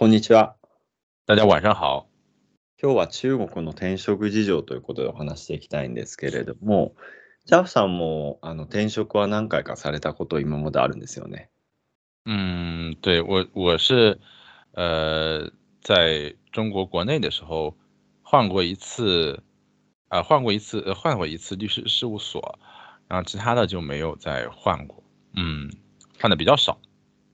こんにちは。大家晚上好。今日は中国の転職事情ということでお話していきたいんですけれども、ジャフさんもあの転職は何回かされたこと今まであるんですよね。嗯，对我我是呃在中国国内的时候换过一次，啊、换过一次呃换过一次律师事务所，然后其他的就没有再换过，嗯，换的比较少。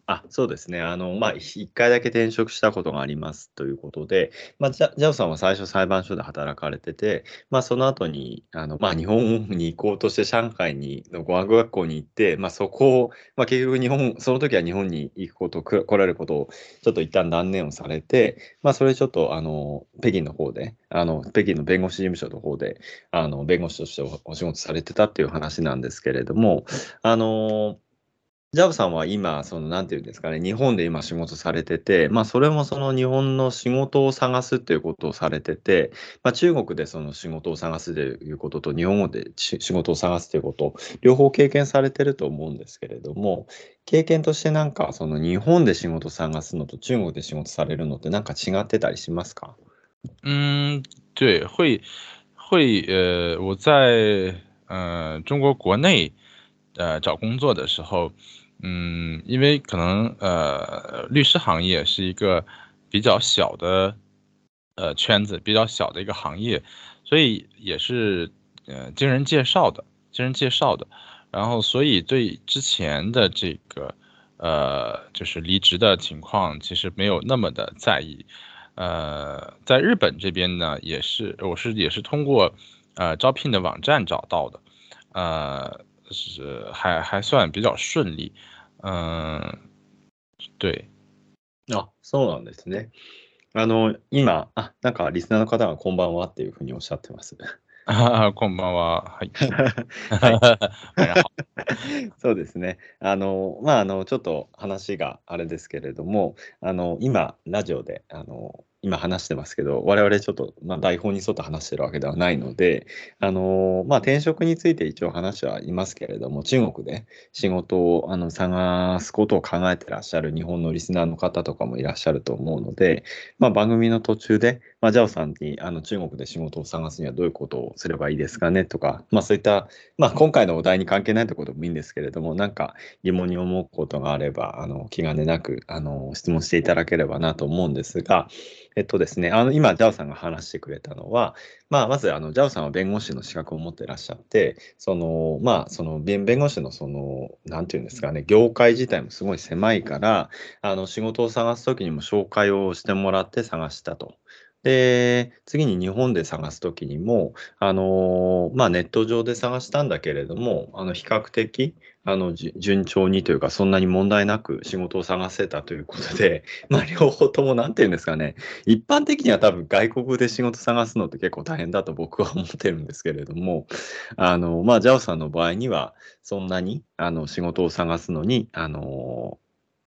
あ、そうですね。あの、まあ、一回だけ転職したことがありますということで、まあ、ジャオさんは最初裁判所で働かれてて、まあ、その後に、あの、まあ、日本に行こうとして上海に、の語学学校に行って、まあ、そこを、まあ、結局日本、その時は日本に行くこと、来られることを、ちょっと一旦断念をされて、まあ、それちょっと、あの、北京の方で、あの、北京の弁護士事務所の方で、あの、弁護士としておお仕事されてたっていう話なんですけれども、あの、ジャブさんは今、その、なんていうんですかね、日本で今仕事されてて、まあ、それもその日本の仕事を探すっていうことをされてて、まあ、中国でその仕事を探すということと、日本語で仕事を探すということ、両方経験されてると思うんですけれども、経験としてなんか、その日本で仕事を探すのと中国で仕事されるのってなんか違ってたりしますか？嗯，对，会会呃，我在呃中国国内呃找工作的时候，嗯，因为可能呃律师行业是一个比较小的呃圈子，比较小的一个行业，所以也是呃经人介绍的，经人介绍的，然后所以对之前的这个呃就是离职的情况，其实没有那么的在意。呃，在日本这边呢，也是我是也是通过呃招聘的网站找到的，呃是还还算比较顺利，嗯、对，あ、そうなんですね。あの、今、あ、なんかリスナーの方がこんばんはっていうふうにおっしゃってます。啊，こんばんは、はい、はい。そうですね。あの、まあ、あの、ちょっと話があれですけれども、あの、今、ラジオで、あの、今話してますけど、我々ちょっと、まあ、台本に沿って話してるわけではないので、あの、まあ、転職について一応話はいますけれども、中国で仕事をあの探すことを考えてらっしゃる日本のリスナーの方とかもいらっしゃると思うので、まあ、番組の途中で、まあ、ジャオさんにあの中国で仕事を探すにはどういうことをすればいいですかねとか、まあ、そういった、まあ、今回のお題に関係ないところでもいいんですけれども、なんか疑問に思うことがあれば、あの気兼ねなくあの質問していただければなと思うんですが、えっとですね、あの今、ジャオさんが話してくれたのは、まあ、まずあのジャオさんは弁護士の資格を持ってらっしゃって、そのまあ、その弁護士のその、なんていうんですかね、業界自体もすごい狭いから、あの仕事を探すときにも紹介をしてもらって探したと。で、次に日本で探すときにも、あのまあ、ネット上で探したんだけれども、あの比較的あの順調にというか、そんなに問題なく仕事を探せたということで、まあ、両方ともなんていうんですかね、一般的には多分外国で仕事探すのって結構大変だと僕は思ってるんですけれども、あのまあ、ジャオさんの場合には、そんなにあの仕事を探すのに、あの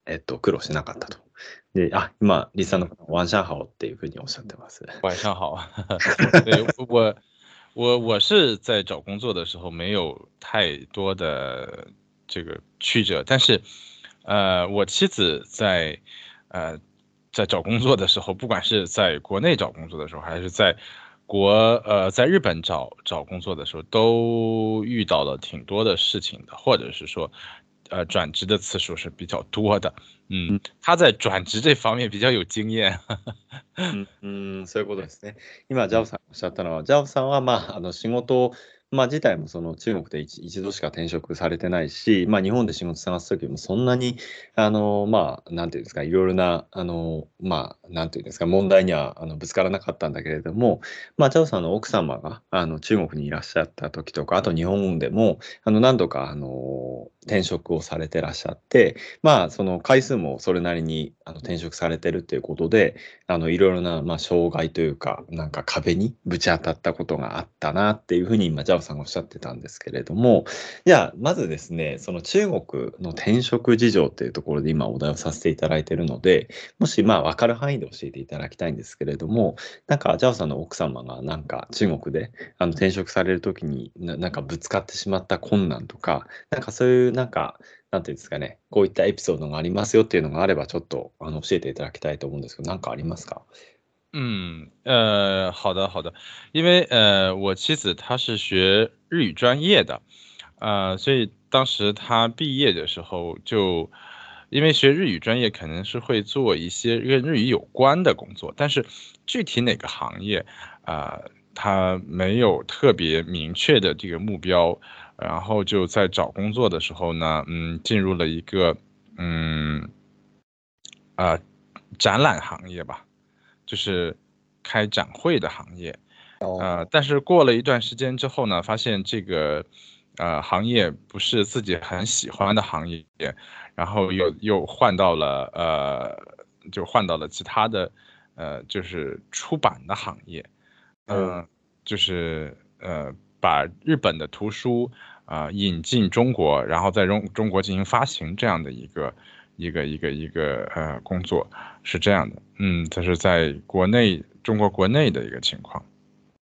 えっと、苦労しなかったと。で、あ、今、リサの方、ワンシャンハオっていうふうにおっしゃってます。晚上好，对我我我是在找工作的时候没有太多的这个曲折，但是呃，我妻子在呃在找工作的时候，不管是在国内找工作的时候，还是在国呃在日本找找工作的时候，都遇到了挺多的事情的，或者是说呃转职的次数是比较多的。嗯，他在转职这方面比较有经验。うん、うんそういうことですね。今、ジャオさんがおっしゃったのは、ジャオさんは、まあ、あの仕事を、 まあ、自体もその中国で一度しか転職されてないし、まあ、日本で仕事探すときもそんなに、あの、まあ、なんていうんですか、いろいろな、あの、まあ、なんていうんですか、問題にはあのぶつからなかったんだけれども、まあ、ジャオさんの奥様があの中国にいらっしゃった時とか、あと日本でも、あの何度かあの転職をされてらっしゃって、まあ、その回数もそれなりにあの転職されてるっていうことで、あのいろいろな、まあ、障害というか、なんか壁にぶち当たったことがあったなっていうふうに今、ジャオさんがおっしゃってたんですけれども、じゃあ、まずですね、その中国の転職事情っていうところで今お題をさせていただいているので、もしまあ分かる範囲で教えていただきたいんですけれども、なんか、ジャオさんの奥様がなんか中国であの転職されるときにななんかぶつかってしまった困難とか、なんかそういうなんか、なんていうんですかね、こういったエピソードがありますよっていうのがあれば、ちょっとあの教えていただきたいと思うんですけど、何かありますか？嗯，呃，好的，好的，因为呃，我妻子她是学日语专业的，呃，所以当时她毕业的时候就，因为学日语专业肯定是会做一些跟日语有关的工作，但是具体哪个行业啊，她没有特别明确的这个目标，然后就在找工作的时候呢，嗯，进入了一个嗯啊展览行业吧。就是开展会的行业，呃，但是过了一段时间之后呢，发现这个呃行业不是自己很喜欢的行业，然后又又换到了呃，就换到了其他的呃，就是出版的行业，嗯，就是呃把日本的图书啊引进中国，然后在中中国进行发行这样的一个。一个一个一个呃工作是这样的，嗯，这是在国内中国国内的一个情况。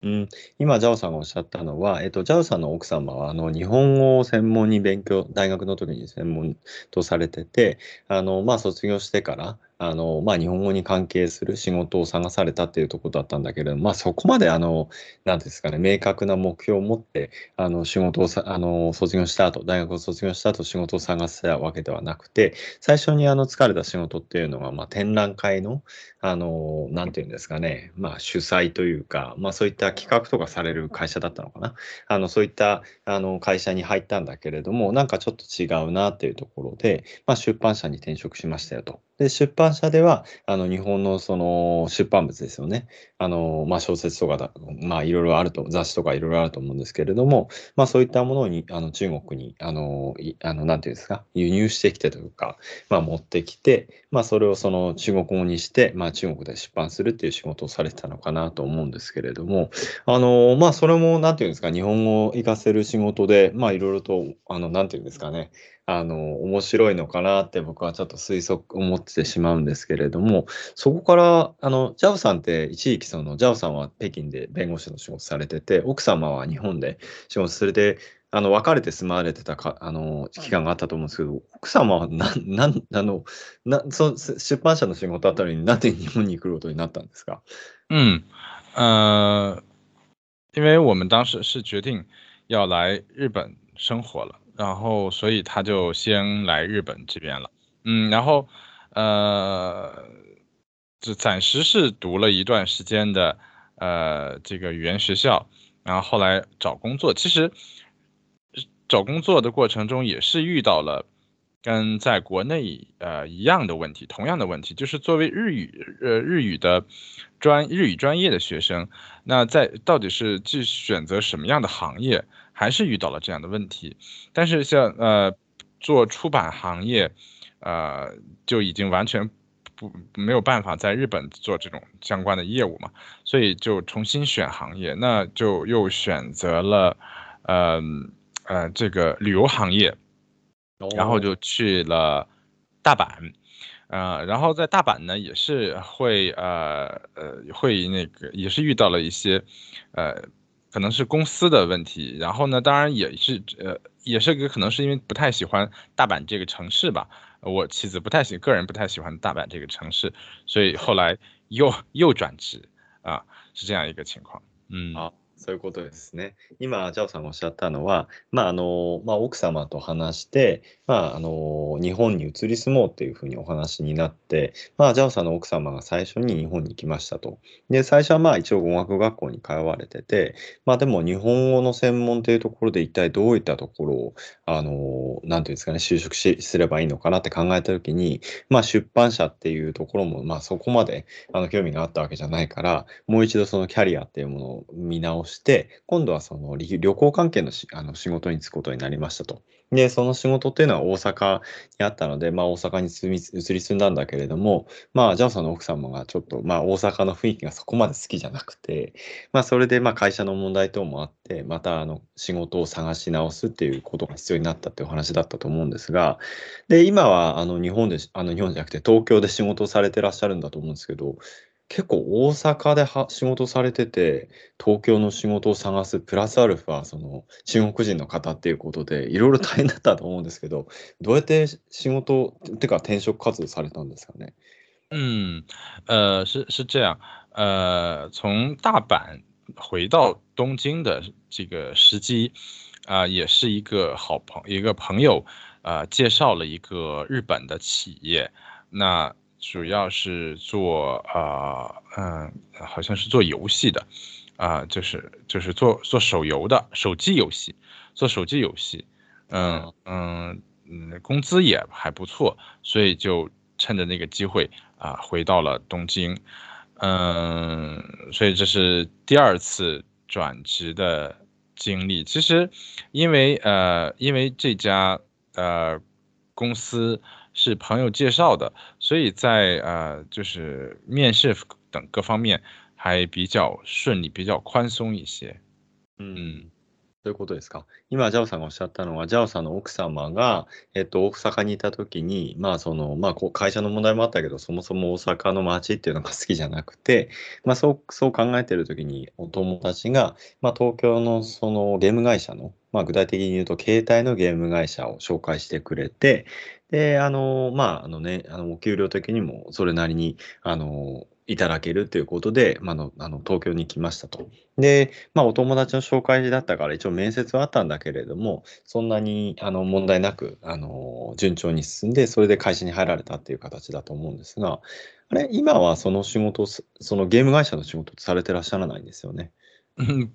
うん、今、ジャオさんがおっしゃったのは、えっと、ジャオさんの奥様は、あの、日本語を専門に勉強、大学の時に専門とされてて、あの、まあ、卒業してから、あの、まあ、日本語に関係する仕事を探されたっていうところだったんだけれども、まあ、そこまで、あの、なんですかね、明確な目標を持って、あの、仕事をさ、あの、卒業した後、大学を卒業した後、仕事を探したわけではなくて、最初に、あの、疲れた仕事っていうのが、まあ、展覧会の、あの、なんていうんですかね、まあ、主催というか、まあ、そういった企画とかされる会社だったのかな。あの、そういった、あの、会社に入ったんだけれども、なんかちょっと違うなっていうところで、まあ、出版社に転職しましたよと。で、出版社では、あの、日本のその出版物ですよね。あの、まあ、小説とかだ、まあ、いろいろあると、雑誌とかいろいろあると思うんですけれども、まあ、そういったものに、あの、中国に、あの、いあの、なんていうんですか、輸入してきてというか、まあ、持ってきて、まあ、それをその中国語にして、まあ、中国で出版するっていう仕事をされてたのかなと思うんですけれども、あの、まあ、それも、なんていうんですか、日本語を活かせる仕事で、まあ、いろいろと、あの、なんていうんですかね、あの、面白いのかなって僕はちょっと推測思ってしまうんですけれども、そこから、あの、ジャオさんって一時期その、ジャオさんは北京で弁護士の仕事されてて、奥様は日本で仕事されて、あの、別れて住まわれてたか、あの、期間があったと思うんですけど、はい奥様はな、な、あの、な、そ出版社の仕事あったのになんで日本に来ることになったんですか？嗯，呃，因为我们当时是决定要来日本生活了。然后，所以他就先来日本这边了，嗯，然后，呃，就暂时是读了一段时间的，呃，这个语言学校，然后后来找工作，其实找工作的过程中也是遇到了跟在国内呃一样的问题，同样的问题，就是作为日语呃日语的专日语专业的学生，那在到底是去选择什么样的行业？还是遇到了这样的问题，但是像呃做出版行业，呃就已经完全不没有办法在日本做这种相关的业务嘛，所以就重新选行业，那就又选择了呃呃这个旅游行业，然后就去了大阪，呃然后在大阪呢也是会呃呃会那个也是遇到了一些呃。可能是公司的问题，然后呢，当然也是，呃，也是个可能是因为不太喜欢大阪这个城市吧。我妻子不太喜，个人不太喜欢大阪这个城市，所以后来又又转职啊，是这样一个情况。嗯。好そういうことですね。今、ジャオさんがおっしゃったのは、まああのまあ、奥様と話して、まあ、あの日本に移り住もうっていうふうにお話になって、まあ、ジャオさんの奥様が最初に日本に来ましたと。で、最初はまあ一応語学学校に通われてて、まあ、でも日本語の専門というところで一体どういったところを、あのなんていうんですかね、就職しすればいいのかなって考えたときに、まあ、出版社っていうところも、まあ、そこまであの興味があったわけじゃないから、もう一度そのキャリアっていうものを見直しして、今度はその旅行関係のしあの仕事に就くことになりましたと。で、その仕事っていうのは大阪にあったので、まあ、大阪に移り住んだんだけれども、まあ、ジャオさんの奥様がちょっと、まあ、大阪の雰囲気がそこまで好きじゃなくて、まあ、それで、まあ、会社の問題等もあって、また、あの、仕事を探し直すっていうことが必要になったっていうお話だったと思うんですが、で、今は、あの、日本で、あの、日本じゃなくて、東京で仕事をされてらっしゃるんだと思うんですけど、結構大阪では仕事されてて、東京の仕事を探すプラスアルファ、その中国人の方っていうことで、いろいろ大変だったと思うんですけど、どうやって仕事、ってか転職活動されたんですかね？嗯，呃，是是这样，呃，从大阪回到东京的这个时机，啊、也是一个好朋一个朋友，啊、介绍了一个日本的企业，那主要是做啊嗯、好像是做游戏的，啊、就是就是做做手游的手机游戏，做手机游戏，嗯哦。嗯嗯，工资也还不错，所以就趁着那个机会啊、回到了东京，嗯，所以这是第二次转职的经历。其实，因为呃，因为这家呃公司是朋友介绍的，所以在呃就是面试等各方面还比较顺利，比较宽松一些。うんそういうことですか。今、ジャオさんがおっしゃったのは、ジャオさんの奥様が、えっと、大阪にいたときに、まあ、その、まあ、こう会社の問題もあったけど、そもそも大阪の街っていうのが好きじゃなくて、まあ、そう、そう考えてるときに、お友達が、まあ、東京のそのゲーム会社の、まあ、具体的に言うと、携帯のゲーム会社を紹介してくれて、で、あの、まあ、あのね、あの、お給料的にもそれなりに、あの、いただけるということで、まあ、の、あの東京に来ましたと。で、まあ、お友達の紹介だったから、一応面接はあったんだけれども、そんなにあの問題なく、あの、順調に進んで、それで会社に入られたっていう形だと思うんですが、あれ、今はその仕事、そのゲーム会社の仕事されてらっしゃらないんですよね。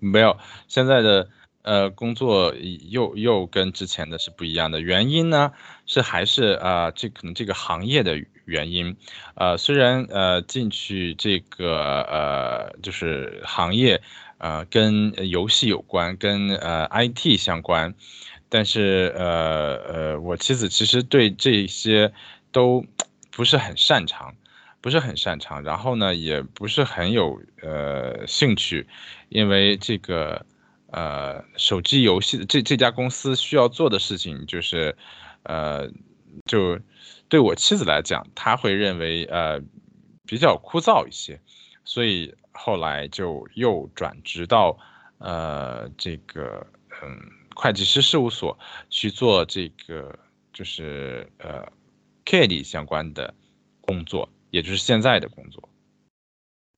没有，现在的呃工作又又跟之前的是不一样的。原因呢是还是啊、这可能这个行业的原因。呃，虽然呃进去这个呃就是行业呃跟游戏有关，跟呃 IT 相关，但是呃呃我妻子其实对这些都不是很擅长。不是很擅长，然后呢，也不是很有呃兴趣，因为这个呃手机游戏这这家公司需要做的事情就是，呃，就对我妻子来讲，她会认为呃比较枯燥一些，所以后来就又转职到呃这个嗯会计师事务所去做这个就是呃 K D 相关的工作。也就是现在的工作。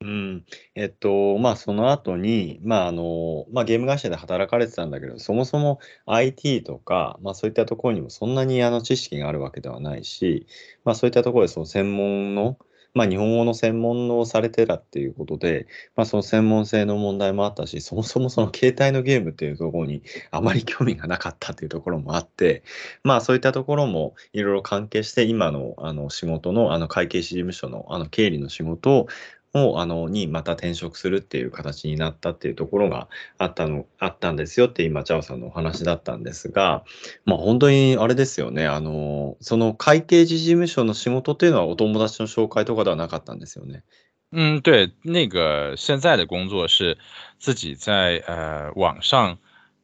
うん。えっと、まあ、その後に、まあ、あの、まあ、ゲーム会社で働かれてたんだけど、そもそも IT とか、まあ、そういったところにもそんなにあの知識があるわけではないし、まあ、そういったところでその専門の、まあ、日本語の専門のをされてたっていうことで、まあ、その専門性の問題もあったし、そもそもその携帯のゲームっていうところにあまり興味がなかったっていうところもあって、まあそういったところもいろいろ関係して、今のあの仕事のあの会計士事務所のあの経理の仕事ををあのにまた転職するっていう形になったっていうところがあったのあったんですよって今、チャオさんのお話だったんですが、まあ本当にあれですよね、あの、その会計事務所の仕事っていうのはお友達の紹介とかではなかったんですよね。嗯，对，那个现在的工作是自己在呃网上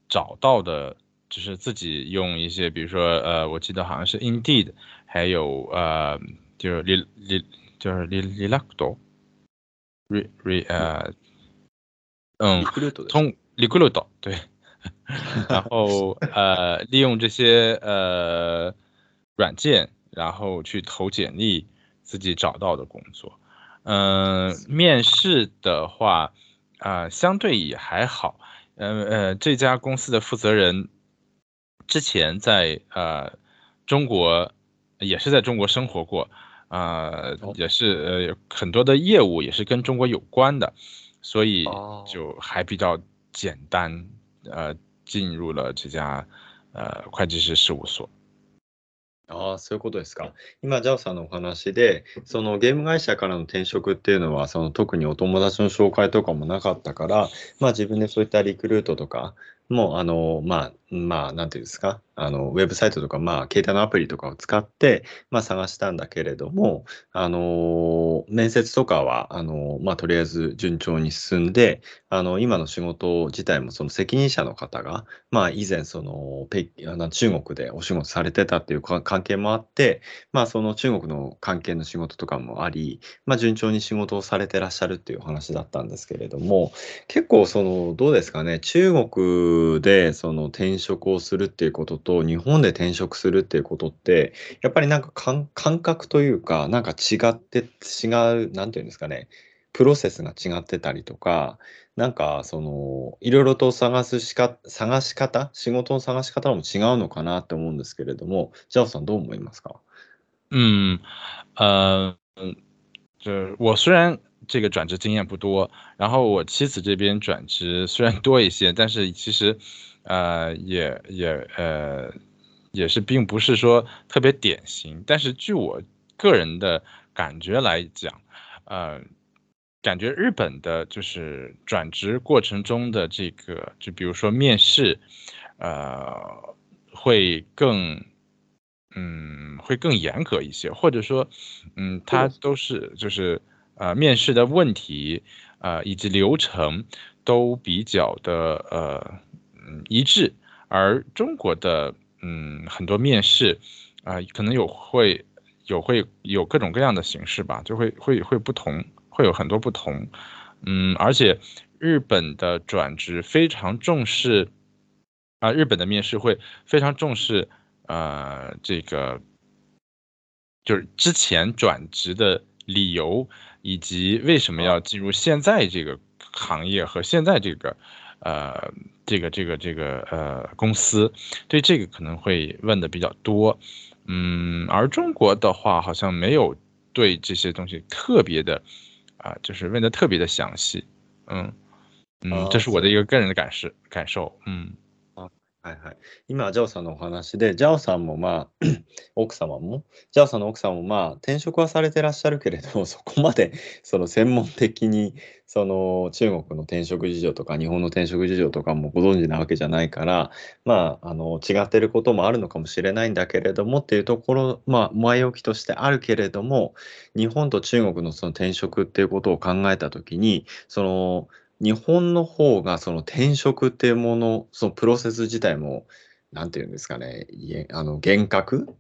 找到的，就是自己用一些，比如说呃，我记得好像是 Indeed，还有呃，就是 Li Li 就是 Li Lilakudo。re re 呃，嗯リ，クルートです。通 recruit 对，然后呃，利用这些呃软件，然后去投简历，自己找到的工作。嗯、面试的话，啊、相对也还好。呃呃，这家公司的负责人之前在呃中国，也是在中国生活过， 啊、哦也是呃有很多的业务也是跟中国有关的，所以哦就还比较简单，呃，进入了这家呃会计师事务所。ああ、そういうことですか。今、ジャオさんのお話で、そのゲーム会社からの転職っていうのは、その特にお友達の紹介とかもなかったから、まあ自分でそういったリクルートとかも、あの、まあ、まあ、なんていうんですか、あの、ウェブサイトとか、まあ、携帯のアプリとかを使って、まあ、探したんだけれども、あの、面接とかは、あの、まあ、とりあえず順調に進んで、あの、今の仕事自体も、その責任者の方が、まあ、以前、その、ペあの中国でお仕事されてたっていう関係もあって、まあ、その中国の関係の仕事とかもあり、まあ、順調に仕事をされてらっしゃるっていう話だったんですけれども、結構、その、どうですかね、中国で、その、転職をするっていうことと、日本で転職するっていうことって、やっぱりなんか感覚というか、なんか違って違う、なんていうんですかね、プロセスが違ってたりとか、なんかその、いろいろと探すしか探し方、仕事の探し方も違うのかなって思うんですけれども、ジャオさんどう思いますか？嗯，呃，这我虽然这个转职经验不多，然后我妻子这边转职虽然多一些，但是其实，呃，也也呃，也是并不是说特别典型。但是据我个人的感觉来讲，呃，感觉日本的就是转职过程中的这个，就比如说面试，呃，会更，嗯，会更严格一些，或者说，嗯，它都是就是。呃，面试的问题，呃，以及流程都比较的呃，嗯，一致。而中国的，嗯，很多面试，啊，可能有会有会有各种各样的形式吧，就会会会不同，会有很多不同。嗯，而且日本的转职非常重视，啊，日本的面试会非常重视，呃，这个就是之前转职的理由。以及为什么要进入现在这个行业和现在这个，呃，这个这个这个呃公司，对这个可能会问的比较多，嗯，而中国的话好像没有对这些东西特别的，啊，就是问的特别的详细，嗯嗯，这是我的一个个人的感受感受，嗯。今、ジャオさんのお話で、ジャオさんもまあ、奥様も、ジャオさんの奥さんもまあ、転職はされてらっしゃるけれど、そこまでその専門的に、その中国の転職事情とか日本の転職事情とかもご存知なわけじゃないから、まあ、あの、違ってることもあるのかもしれないんだけれどもっていうところ、まあ、前置きとしてあるけれども、日本と中国のその転職っていうことを考えたときに、その、日本の方がその転職っていうもの、そのプロセス自体も、なんていうんですかね、あの厳格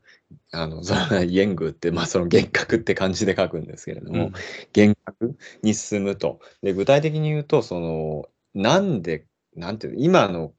あの、その厳具って、まあその厳格って感じで書くんですけれども、うん、厳格に進むと。で、具体的に言うと、その、なんで、なんていう今の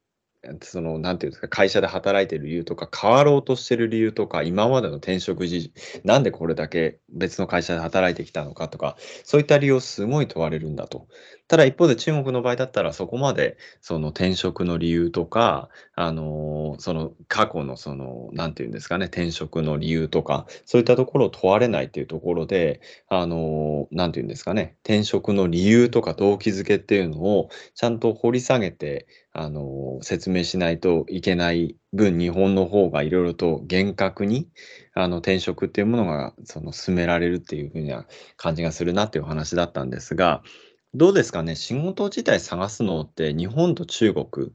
その、なんていうんですか、会社で働いてる理由とか、変わろうとしてる理由とか、今までの転職時、なんでこれだけ別の会社で働いてきたのかとか、そういった理由をすごい問われるんだと。ただ一方で中国の場合だったら、そこまでその転職の理由とか、あの、その過去のその、なんていうんですかね、転職の理由とか、そういったところを問われないっていうところで、あの、なんていうんですかね、転職の理由とか動機づけっていうのをちゃんと掘り下げて、あの、説明しないといけない分、日本の方がいろいろと厳格に、あの、転職っていうものが、その、進められるっていうふうな感じがするなっていうお話だったんですが、どうですかね、仕事自体探すのって日本と中国、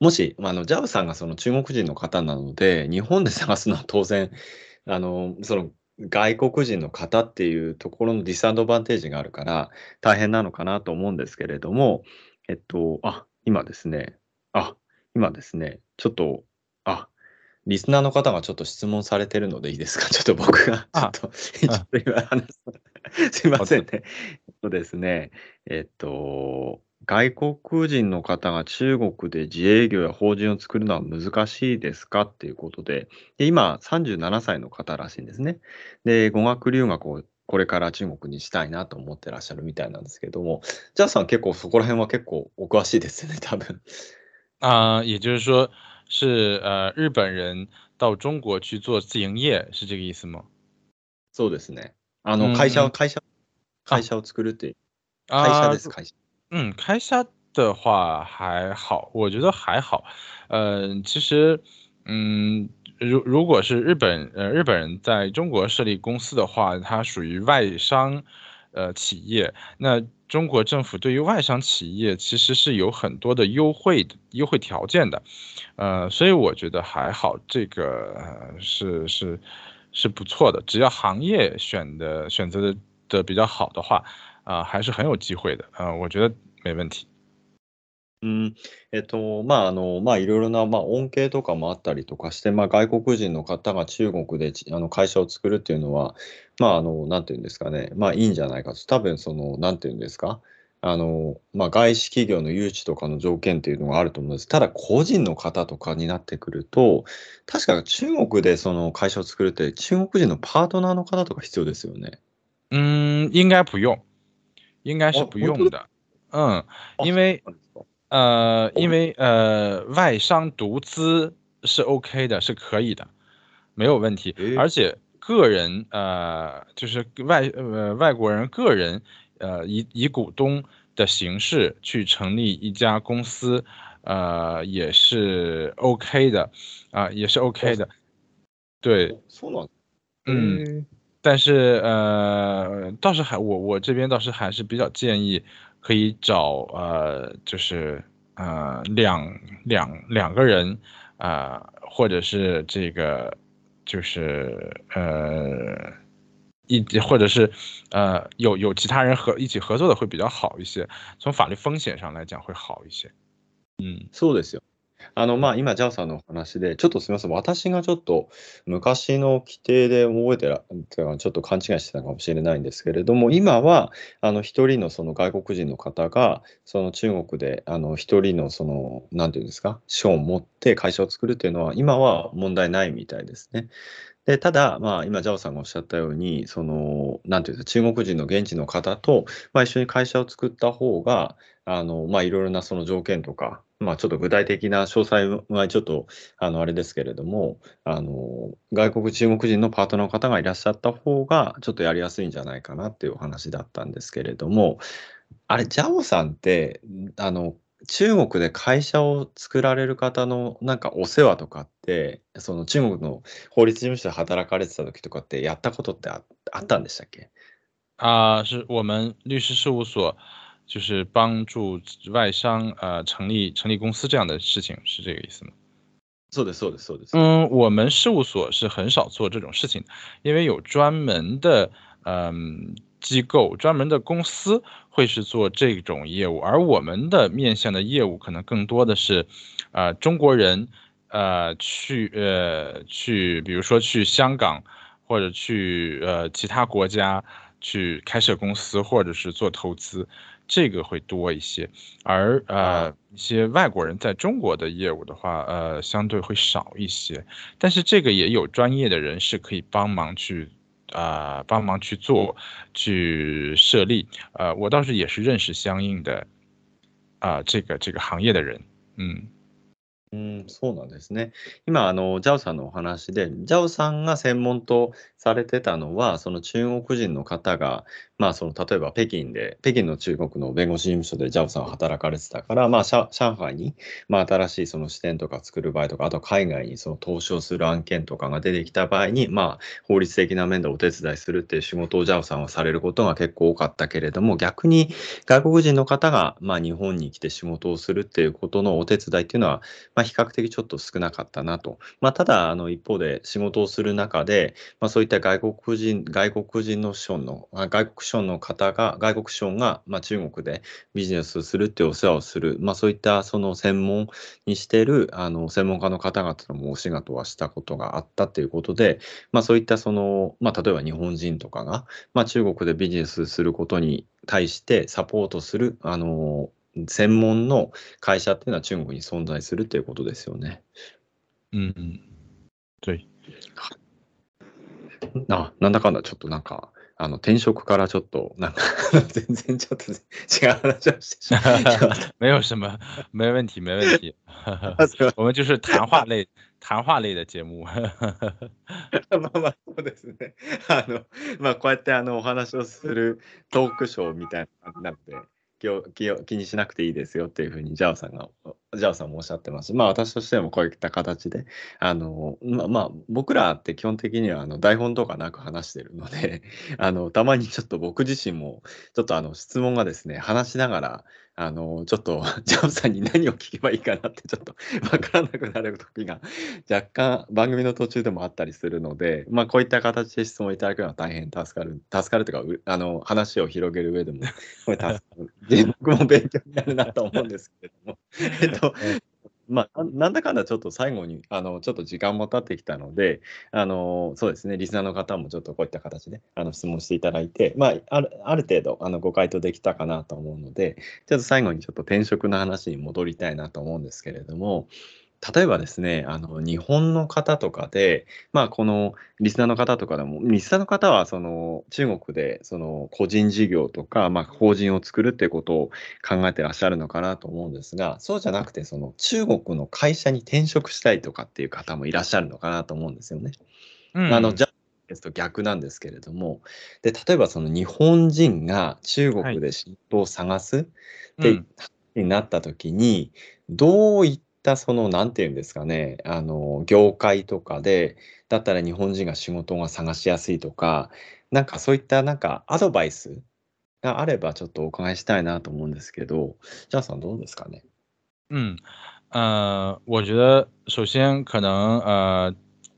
もし、あの、ジャブさんがその中国人の方なので、日本で探すのは当然、あの、その、外国人の方っていうところのディスアドバンテージがあるから、大変なのかなと思うんですけれども、えっと、あ、今ですね、あ、今ですね、ちょっと、あ、リスナーの方がちょっと質問されてるのでいいですか？ちょっと僕が、ちょっと、ちょっと今話す。すいませんね。えっとですね、えっと、外国人の方が中国で自営業や法人を作るのは難しいですか？っていうことで、で今37歳の方らしいんですね。で、語学留学をこれから中国にしたいなと思ってらっしゃるみたいなんですけども、ジャーさん結構そこら辺は結構お詳しいですよね、多分。啊，也就是说，是呃日本人到中国去做自营业，是这个意思吗？そうですね。あの会社を会社会社を作るって会社です会社。嗯，开虾的话还好，我觉得还好。呃，其实，嗯。如如果是日本呃日本人在中国设立公司的话，它属于外商， 呃企业，那中国政府对于外商企业其实是有很多的优惠的优惠条件的，呃，所以我觉得还好，这个是是是不错的，只要行业选的选择的的比较好的话，啊，还是很有机会的，啊，我觉得没问题。うん、えっと、まあ、あの、まあ、いろいろな、まあ、恩恵とかもあったりとかして、まあ、外国人の方が中国であの会社を作るっていうのは、まあ、あの、なんていうんですかね、まあ、いいんじゃないかと。多分、その、なんていうんですか、あの、まあ、外資企業の誘致とかの条件っていうのがあると思うんです。ただ、個人の方とかになってくると、確か中国でその会社を作るって、中国人のパートナーの方とか必要ですよね。嗯，应该不用，应该是不用的。嗯，因为呃，因为呃，外商独资是 OK 的，是可以的，没有问题。而且个人呃，就是外呃外国人个人呃以以股东的形式去成立一家公司，呃也是 OK 的啊，也是 OK 的。对，嗯，但是呃，倒是还我我这边倒是还是比较建议。可以找呃，就是呃两两两个人啊，或者是这个就是呃一或者是呃有有其他人合一起合作的会比较好一些，从法律风险上来讲会好一些。嗯，そうですよ。 あの、まあ、今、ジャオさんのお話で、ちょっとすみません、私がちょっと昔の規定で覚えてら、ちょっと勘違いしてたかもしれないんですけれども、今は、あの、一人のその外国人の方が、その中国で、あの、一人のその、なんていうんですか、賞を持って会社を作るっていうのは、今は問題ないみたいですね。でただ、まあ、今、ジャオさんがおっしゃったように、その、なんていうか、中国人の現地の方と、まあ、一緒に会社を作った方が、あの、まあ、いろいろなその条件とか、まあ、ちょっと具体的な詳細はちょっと、あの、あれですけれども、あの、外国、中国人のパートナーの方がいらっしゃった方が、ちょっとやりやすいんじゃないかなっていうお話だったんですけれども、あれ、ジャオさんって、あの、中国で会社を作られる方のなんかお世話とかって、その中国の法律事務所で働かれてた時とかってやったことってああったんでしたっけ？あ、是我们律师事务所就是帮助外商呃成立成立公司这样的事情，是这个意思吗？そうですそうですそうです。嗯，我们事务所是很少做这种事情，因为有专门的嗯。机构专门的公司会是做这种业务，而我们的面向的业务可能更多的是，呃，中国人，呃，去呃去，比如说去香港或者去呃其他国家去开设公司或者是做投资，这个会多一些，而呃一些外国人在中国的业务的话，呃相对会少一些，但是这个也有专业的人士可以帮忙去。啊，帮忙去做，去设立，呃，我倒是也是认识相应的，啊，呃这个这个行业的人，嗯。うん、そうなんですね。今、あの、ジャオさんのお話で、ジャオさんが専門とされてたのは、その中国人の方が、まあ、その例えば北京で、北京の中国の弁護士事務所でジャオさんは働かれてたから、まあ、上海に、まあ、新しいその支店とか作る場合とか、あと海外にその投資をする案件とかが出てきた場合に、まあ、法律的な面でお手伝いするっていう仕事をジャオさんはされることが結構多かったけれども、逆に外国人の方が、まあ、日本に来て仕事をするっていうことのお手伝いっていうのは、まあ、比較的ちょっと少なかったなと。まあ、ただ、あの一方で仕事をする中で、まあ、そういった外国人、外国人の資本の、外国資本の方が、外国資本が、まあ、中国でビジネスをするっていうお世話をする、まあ、そういったその専門にしているあの専門家の方々ともお仕事はしたことがあったっていうことで、まあ、そういったその、まあ、例えば日本人とかが、まあ、中国でビジネスすることに対してサポートする、あの専門の会社っていうのは中国に存在するっていうことですよね。うん。对。あ、なんだかんだちょっとなんか、あの転職からちょっとなんか 全然ちょっと違う話をしてしまった。没有什么，没问题，没问题。我们就是谈话类、談話類的節目。まあまあそうですね。あのまあこうやってあのお話をするトークショーみたいな感じなので。気を気を気にしなくていいですよっていうふうにジャオさんが、ジャオさんもおっしゃってます、まあ私としてもこういった形で、あの、まあ、まあ、僕らって基本的にはあの台本とかなく話してるので、あの、たまにちょっと僕自身も、ちょっとあの質問がですね、話しながら、あの、ちょっと、ジャオさんに何を聞けばいいかなって、ちょっとわからなくなる時が若干番組の途中でもあったりするので、まあ、こういった形で質問いただくのは大変助かる、助かるというか、あの、話を広げる上でも、これ助かる。僕も勉強になるなと思うんですけれども、えっと、まあ、なんだかんだちょっと最後に、あの、ちょっと時間も経ってきたので、あの、そうですね、リスナーの方もちょっとこういった形で、あの、質問していただいて、まあ、あるある程度、あの、ご回答できたかなと思うので、ちょっと最後にちょっと転職の話に戻りたいなと思うんですけれども、例えばですね、あの日本の方とかで、まあ、このリスナーの方とかでも、リスナーの方はその中国でその個人事業とか、まあ、法人を作るっていうことを考えてらっしゃるのかなと思うんですが、そうじゃなくて、その中国の会社に転職したいとかっていう方もいらっしゃるのかなと思うんですよね。うん、あのじゃですと逆なんですけれども、で例えばその日本人が中国で仕事を探すって、はいうん、になった時に、どういっったその、なんていうんですかね、あの、業界とかで、だったら日本人が仕事が探しやすいとか、なんかそういったなんかアドバイスがあればちょっとお伺いしたいなと思うんですけど、ジャンさんどうですかね？嗯，呃，我觉得首先可能呃，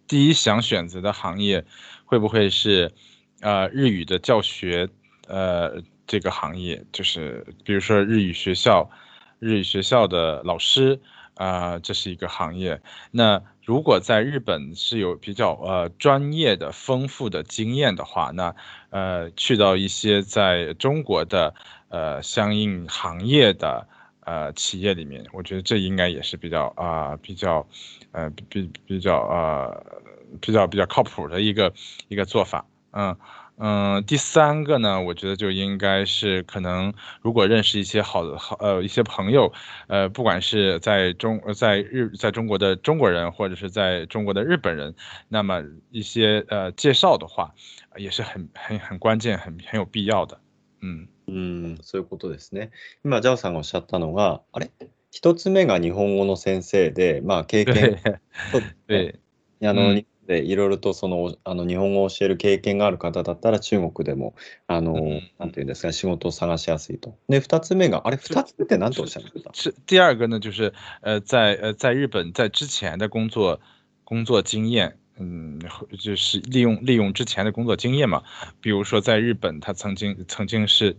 第一想选择的行业会不会是呃日语的教学呃这个行业，就是比如说日语学校，日语学校的老师。啊，这是一个行业。那如果在日本是有比较呃专业的、丰富的经验的话，那呃去到一些在中国的呃相应行业的呃企业里面，我觉得这应该也是比较啊比较呃比比较呃比较比较靠谱的一个一个做法，嗯。嗯，第三个呢，我觉得就应该是可能，如果认识一些好的好呃一些朋友，呃，不管是在中在日在中国的中国人，或者是在中国的日本人，那么一些呃介绍的话，也是很很很关键、很很有必要的。嗯嗯，そういうことですね。今ジャオさんがおっしゃったのが、あれ一つ目が日本語の先生で、まあ経験、对、あの。 で、いろいろとそのあの日本語を教える経験がある方だったら、中国でも、あの、なんていうんですか、仕事を探しやすいと。で、二つ目が、あれ、二つ目って何とおっしゃいました？是第二个呢，就是呃，在呃在日本在之前的工作工作经验，嗯，就是利用利用之前的工作经验嘛，比如说在日本，他曾经曾经是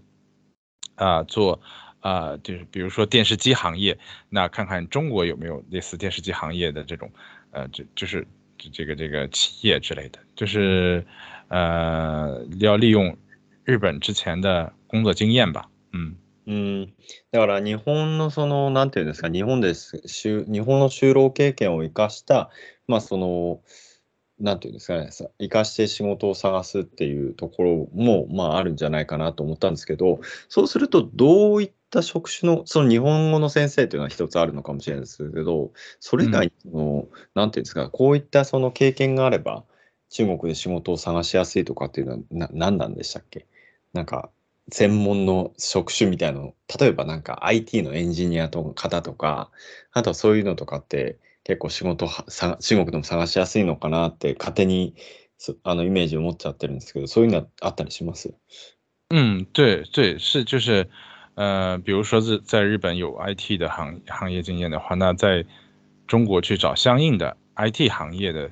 啊做啊就是比如说电视机行业，那看看中国有没有类似电视机行业的这种呃，就就是。这个这个企业之类的，就是呃要利用日本之前的工作经验吧。嗯うんだから日本のそのなんていうんですか日本です日本の就労経験を生かしたまあそのなんていうんですかね生かして仕事を探すっていうところもまああるんじゃないかなと思ったんですけどそうするとどういっった職種の、その日本語の先生というのは一つあるのかもしれないですけど、それ以外の、うん、なんていうんですか、こういったその経験があれば、中国で仕事を探しやすいとかっていうのはな何なんでしたっけ？なんか、専門の職種みたいなの、例えばなんか IT のエンジニアと方とか、あとはそういうのとかって結構仕事さ中国でも探しやすいのかなって勝手にあのイメージを持っちゃってるんですけど、そういうのはあったりします？嗯，对对是就是。呃，比如说日在日本有 IT 的行行业经验的话，那在中国去找相应的 IT 行业的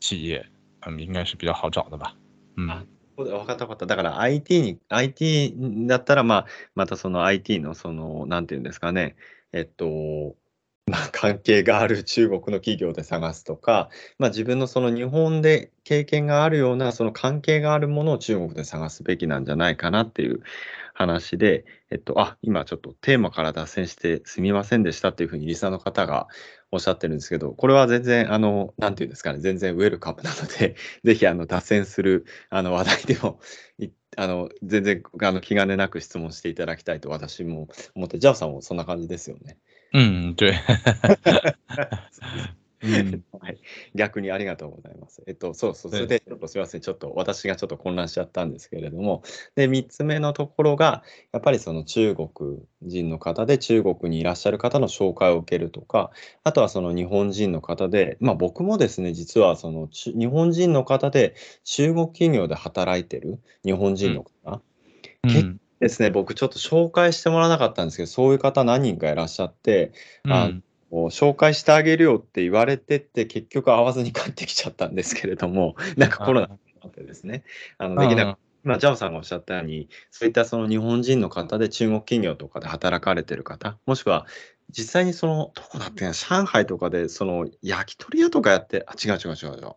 企业，嗯，应该是比较好找的吧。嗯。分かった分かった。だから IT に、IT だったら、まあ、またその IT のその、なんていうんですかね、えっと、まあ、関係がある中国の企業で探すとか、まあ、自分のその日本で経験があるようなその関係があるものを中国で探すべきなんじゃないかなっていう話で、えっと、あ、今ちょっとテーマから脱線してすみませんでしたっていうふうにリサの方がおっしゃってるんですけど、これは全然、あの、なんていうんですかね、全然ウェルカムなので、ぜひ、あの、脱線する、あの、話題でも、あの、全然、あの、気兼ねなく質問していただきたいと私も思って、ジャオさんもそんな感じですよね。嗯，对。嗯 はい、逆にありがとうございます。えっと、そうそう、それでちょっとすみません、ちょっと私がちょっと混乱しちゃったんですけれども、で、3つ目のところが、やっぱりその中国人の方で中国にいらっしゃる方の紹介を受けるとか、あとはその日本人の方で、まあ僕もですね、実はその日本人の方で中国企業で働いてる日本人の方、嗯結ですね、僕ちょっと紹介してもらわなかったんですけど、そういう方何人かいらっしゃって、あ嗯の紹介してあげるよって言われてって、結局会わずに帰ってきちゃったんですけれども、なんかコロナになってですね、あのできなく今、ジャオさんがおっしゃったように、そういったその日本人の方で中国企業とかで働かれてる方、もしくは実際にその、どこだって上海とかでその焼き鳥屋とかやって、あ、違う違う違う違う。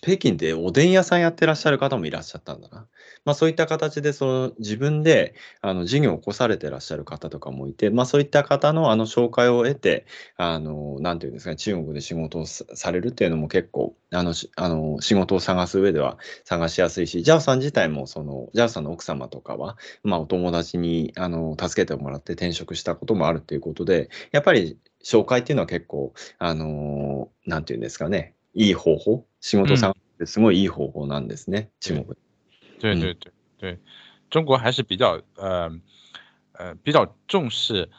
北京でおでん屋さんやってらっしゃる方もいらっしゃったんだな。まあ、そういった形でその自分であの事業を起こされてらっしゃる方とかもいて、まあ、そういった方のあの紹介を得て、あのなんていうんですかね、中国で仕事をされるっていうのも結構あのあの仕事を探す上では探しやすいし、ジャオさん自体もそのジャオさんの奥様とかは、まあ、お友達にあの助けてもらって転職したこともあるということで、やっぱり紹介っていうのは結構、あのなんていうんですかね、いい方法、仕事探すすごいいい方法なんですね、中国。对对对对，中国还是比较呃呃比较重视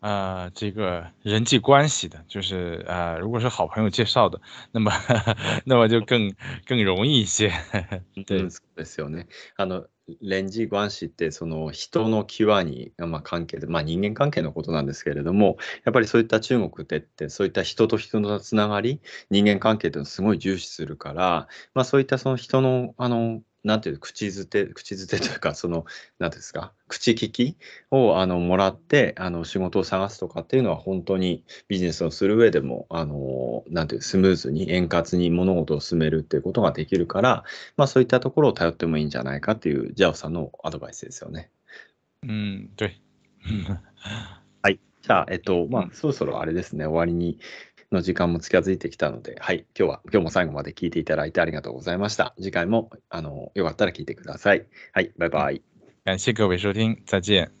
呃这个人际关系的，就是呃如果是好朋友介绍的，那么那么就更更容易一些。对，そうですよね。あの レンジ関係ってその人の際に、まあ、関係で、まあ、人間関係のことなんですけれどもやっぱりそういった中国でってそういった人と人のつながり人間関係っていうのをすごい重視するから、まあ、そういったその人のあのなんていう口づて、口づてというか、その、なんですか、口利きをあのもらって、あの仕事を探すとかっていうのは、本当にビジネスをする上でも、あの、なんていう、スムーズに円滑に物事を進めるっていうことができるから、まあそういったところを頼ってもいいんじゃないかっていう、ジャオさんのアドバイスですよね。うん、对。はい。じゃあ、えっと、まあ、そろそろあれですね、終わりにの時間も近づいてきたので、はい、今日は、今日も最後まで聞いていただいてありがとうございました。次回も、あの、よかったら聞いてください。はい、バイバイ。感謝各位收听，再见。